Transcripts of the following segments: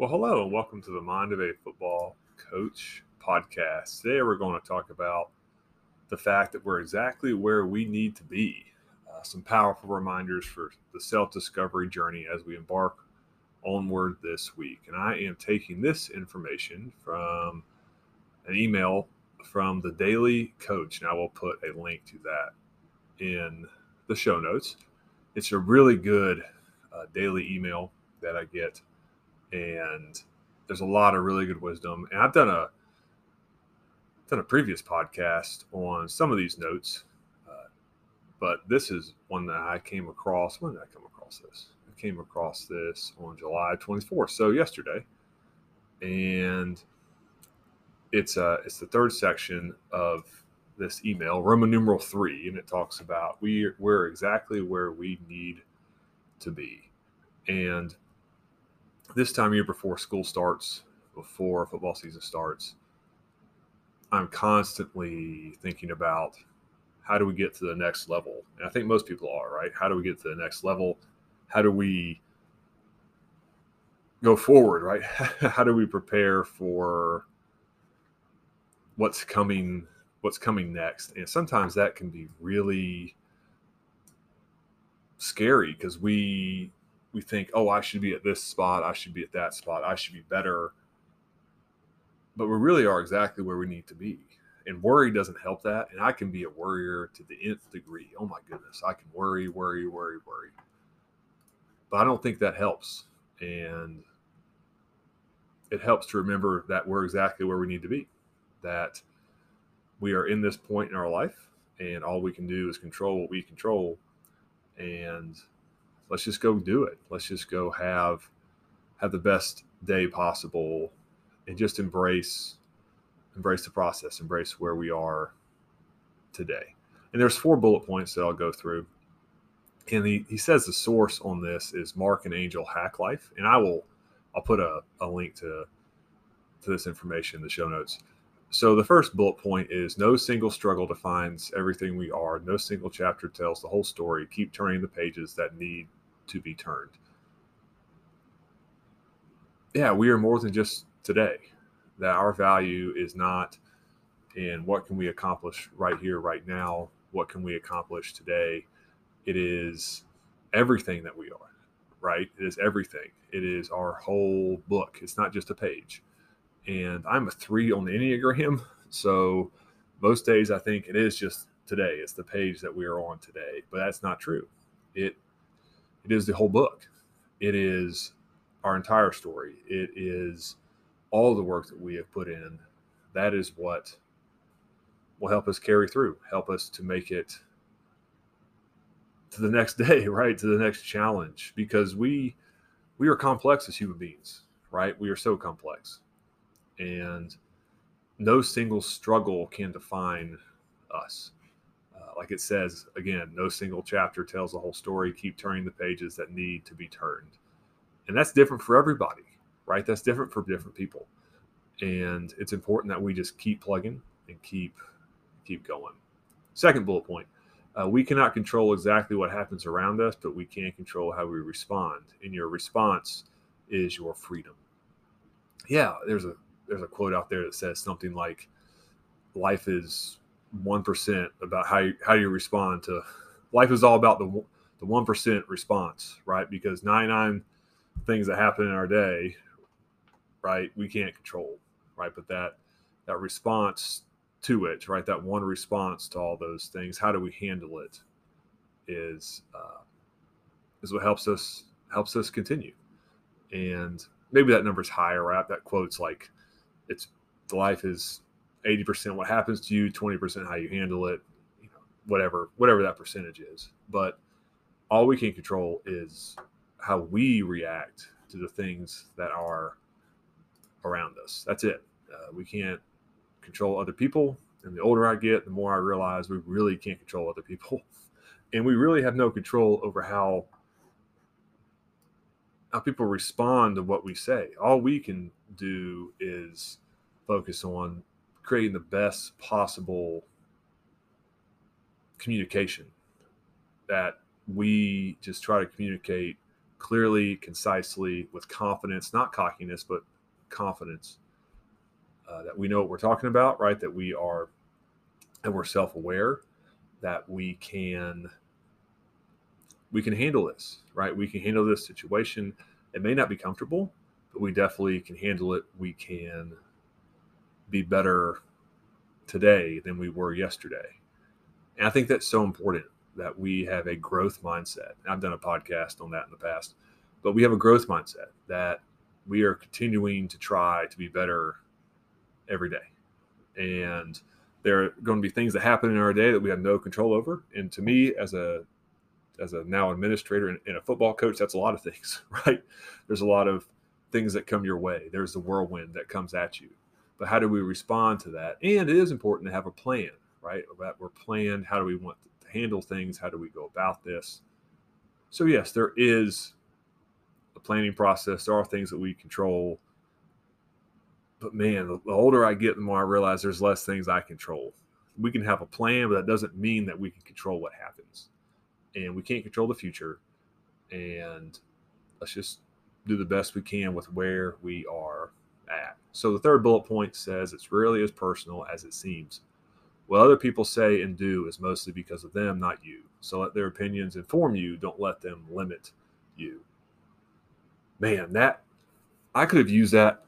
Well, hello and welcome to the Mind of a Football Coach podcast. Today we're going to talk about the fact that we're exactly where we need to be. Uh, some powerful reminders for the self discovery journey as we embark onward this week. And I am taking this information from an email from the Daily Coach. And I will put a link to that in the show notes. It's a really good uh, daily email that I get and there's a lot of really good wisdom. And I've done a done a previous podcast on some of these notes, uh, but this is one that I came across. When did I come across this? I came across this on July 24th, so yesterday, and it's uh it's the third section of this email, Roman numeral three, and it talks about we we're exactly where we need to be, and this time of year before school starts, before football season starts, I'm constantly thinking about how do we get to the next level? And I think most people are, right? How do we get to the next level? How do we go forward, right? how do we prepare for what's coming what's coming next? And sometimes that can be really scary because we we think, oh, I should be at this spot, I should be at that spot, I should be better. But we really are exactly where we need to be. And worry doesn't help that. And I can be a worrier to the nth degree. Oh my goodness. I can worry, worry, worry, worry. But I don't think that helps. And it helps to remember that we're exactly where we need to be. That we are in this point in our life and all we can do is control what we control. And let's just go do it. Let's just go have have the best day possible and just embrace embrace the process, embrace where we are today. And there's four bullet points that I'll go through. And he, he says the source on this is Marc and Angel Hack Life. And I will I'll put a, a link to to this information in the show notes. So the first bullet point is no single struggle defines everything we are. No single chapter tells the whole story. Keep turning the pages that need to be turned. Yeah, we are more than just today. That our value is not in what can we accomplish right here, right now. What can we accomplish today? It is everything that we are, right? It is everything. It is our whole book. It's not just a page. And I'm a three on the Enneagram. So most days I think it is just today. It's the page that we are on today. But that's not true. It it is the whole book. It is our entire story. It is all the work that we have put in. That is what will help us carry through, help us to make it to the next day, right? To the next challenge because we we are complex as human beings, right? We are so complex. And no single struggle can define us like it says again, no single chapter tells the whole story. Keep turning the pages that need to be turned. And that's different for everybody, right? That's different for different people. And it's important that we just keep plugging and keep keep going. Second bullet point. Uh, we cannot control exactly what happens around us, but we can control how we respond. And your response is your freedom. Yeah, there's a there's a quote out there that says something like life is one percent about how you, how you respond to life is all about the the one percent response, right? Because ninety nine things that happen in our day, right, we can't control, right? But that that response to it, right, that one response to all those things, how do we handle it? Is uh, is what helps us helps us continue, and maybe that number's higher, right? That quote's like, it's the life is 80% what happens to you, 20% how you handle it, you know, whatever, whatever that percentage is. But all we can control is how we react to the things that are around us. That's it. Uh, we can't control other people. And the older I get, the more I realize we really can't control other people. And we really have no control over how how people respond to what we say. All we can do is focus on creating the best possible communication that we just try to communicate clearly, concisely, with confidence, not cockiness, but confidence. Uh, that we know what we're talking about, right? That we are, and we're self-aware, that we can, we can handle this, right? We can handle this situation. It may not be comfortable, but we definitely can handle it. We can be better today than we were yesterday. And I think that's so important that we have a growth mindset. I've done a podcast on that in the past, but we have a growth mindset that we are continuing to try to be better every day. And there are going to be things that happen in our day that we have no control over. And to me, as a as a now administrator and, and a football coach, that's a lot of things, right? There's a lot of things that come your way. There's the whirlwind that comes at you. But how do we respond to that? And it is important to have a plan, right? That we're planned. How do we want to handle things? How do we go about this? So yes, there is a planning process. There are things that we control. But man, the, the older I get, the more I realize there's less things I control. We can have a plan, but that doesn't mean that we can control what happens. And we can't control the future. And let's just do the best we can with where we are. So the third bullet point says it's rarely as personal as it seems. What other people say and do is mostly because of them, not you. So let their opinions inform you. Don't let them limit you. Man, that I could have used that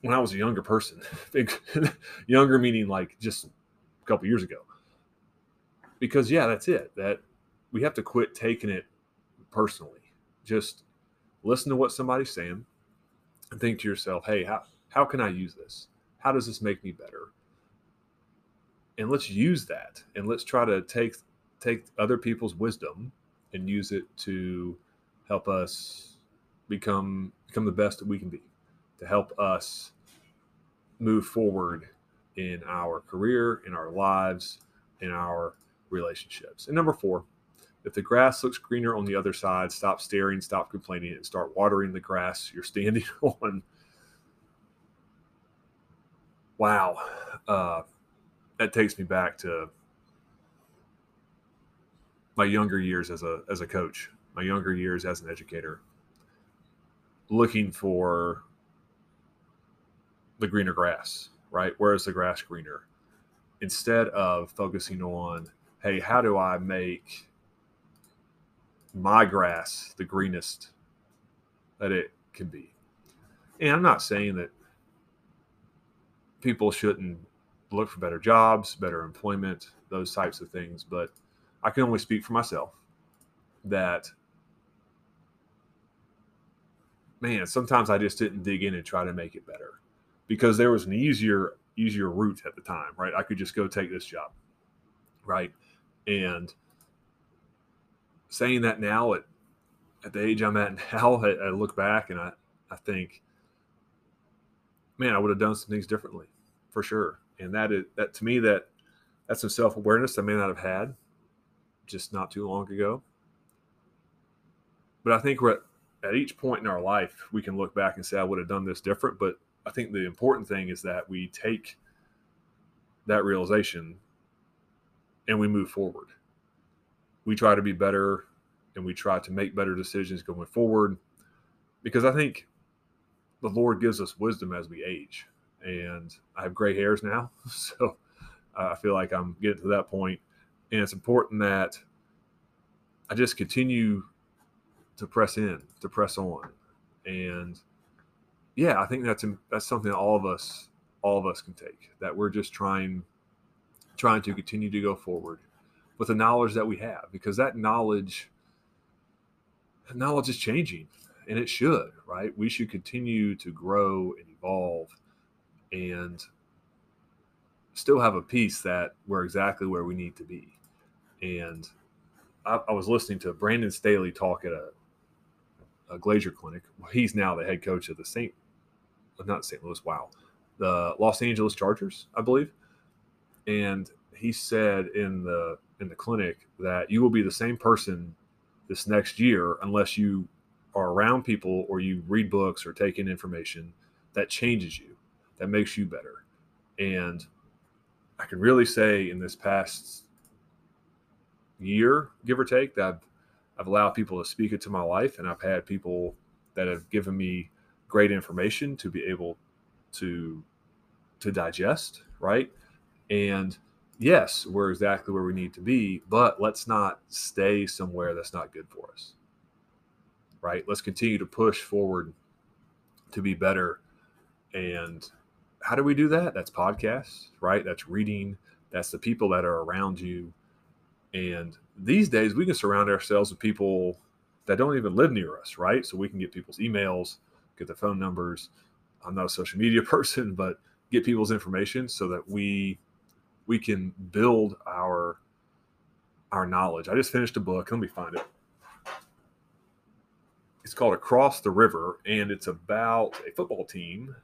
when I was a younger person. younger meaning like just a couple years ago. Because yeah, that's it. That we have to quit taking it personally. Just listen to what somebody's saying and think to yourself, hey, how, how can I use this? How does this make me better? And let's use that and let's try to take take other people's wisdom and use it to help us become become the best that we can be, to help us move forward in our career, in our lives, in our relationships. And number four, if the grass looks greener on the other side, stop staring, stop complaining, and start watering the grass you're standing on. Wow. Uh, that takes me back to my younger years as a as a coach, my younger years as an educator, looking for the greener grass, right? Where is the grass greener? Instead of focusing on, hey, how do I make my grass the greenest that it can be. And I'm not saying that people shouldn't look for better jobs, better employment, those types of things, but I can only speak for myself that man, sometimes I just didn't dig in and try to make it better because there was an easier easier route at the time, right? I could just go take this job, right? And saying that now at at the age I'm at now, I, I look back and I I think, man, I would have done some things differently, for sure. And that is that to me that that's some self awareness I may not have had just not too long ago. But I think we're at, at each point in our life we can look back and say I would have done this different. But I think the important thing is that we take that realization and we move forward we try to be better and we try to make better decisions going forward because I think the Lord gives us wisdom as we age. And I have gray hairs now. So I feel like I'm getting to that point. And it's important that I just continue to press in, to press on. And yeah, I think that's that's something that all of us all of us can take. That we're just trying trying to continue to go forward with the knowledge that we have because that knowledge knowledge is changing and it should right? We should continue to grow and evolve and still have a piece that we're exactly where we need to be. And i, I was listening to brandon staley talk at a, a glazier clinic. He's now the head coach of the st uh, not st louis wow the los angeles chargers i believe. And he said in the in the clinic that you will be the same person this next year unless you are around people or you read books or take in information that changes you, that makes you better. And I can really say in this past year, give or take, that I've, I've allowed people to speak into my life, and I've had people that have given me great information to be able to to digest, right? And yes, we're exactly where we need to be, but let's not stay somewhere that's not good for us. Right? Let's continue to push forward to be better. And how do we do that? That's podcasts, right? That's reading, that's the people that are around you. And these days we can surround ourselves with people that don't even live near us, right? So we can get people's emails, get their phone numbers. I'm not a social media person, but get people's information so that we we can build our our knowledge. I just finished a book. Let me find it. It's called Across the River, and it's about a football team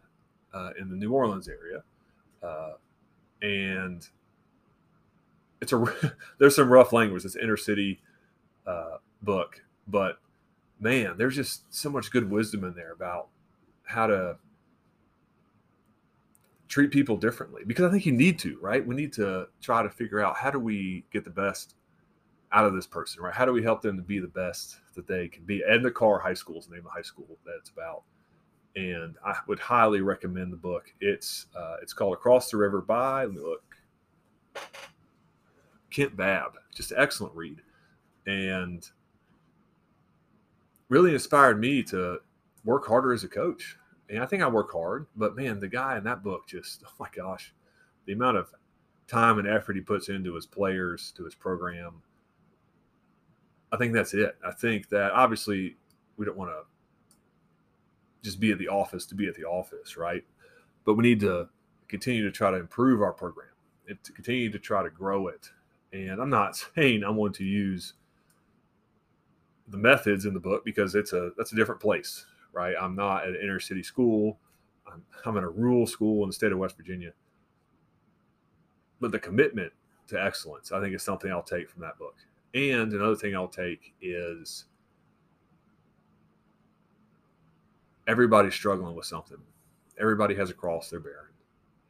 uh, in the New Orleans area, uh, and it's a there's some rough language. It's inner city uh, book, but man, there's just so much good wisdom in there about how to treat people differently because I think you need to, right? We need to try to figure out how do we get the best out of this person, right? How do we help them to be the best that they can be? Ed Karr High School is the name of the high school that it's about. And I would highly recommend the book. It's uh, it's called Across the River by, let me look, Kent Babb. Just an excellent read. And really inspired me to work harder as a coach and I think I work hard, but man, the guy in that book just, oh my gosh, the amount of time and effort he puts into his players, to his program. I think that's it. I think that obviously we don't want to just be at the office to be at the office, right? But we need to continue to try to improve our program and to continue to try to grow it. And I'm not saying I want to use the methods in the book because it's a that's a different place right? I'm not at an inner city school. I'm, I'm in a rural school in the state of West Virginia. But the commitment to excellence, I think, is something I'll take from that book. And another thing I'll take is everybody's struggling with something. Everybody has a cross they're bearing.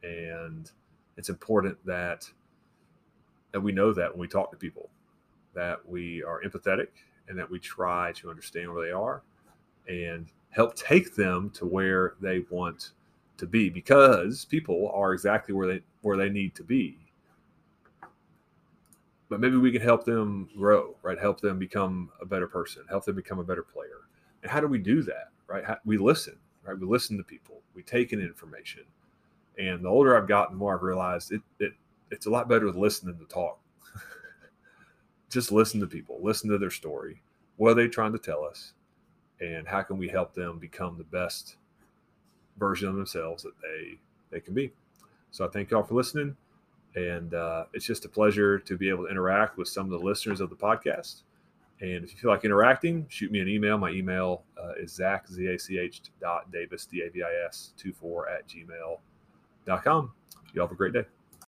And it's important that that we know that when we talk to people, that we are empathetic and that we try to understand where they are and help take them to where they want to be because people are exactly where they where they need to be but maybe we can help them grow right? Help them become a better person help them become a better player. And how do we do that right? How, we listen right? We listen to people. We take in information. And the older i've gotten the more i've realized it, it it's a lot better to listen than to talk. Just listen to people listen to their story. What are they trying to tell us? And how can we help them become the best version of themselves that they they can be? So i thank y'all for listening and uh, it's just a pleasure to be able to interact with some of the listeners of the podcast. And if you feel like interacting shoot me an email. My email uh, is zach z-a-c-h dot davis d-a-v-i-s 24 at gmail dot com. You all have a great day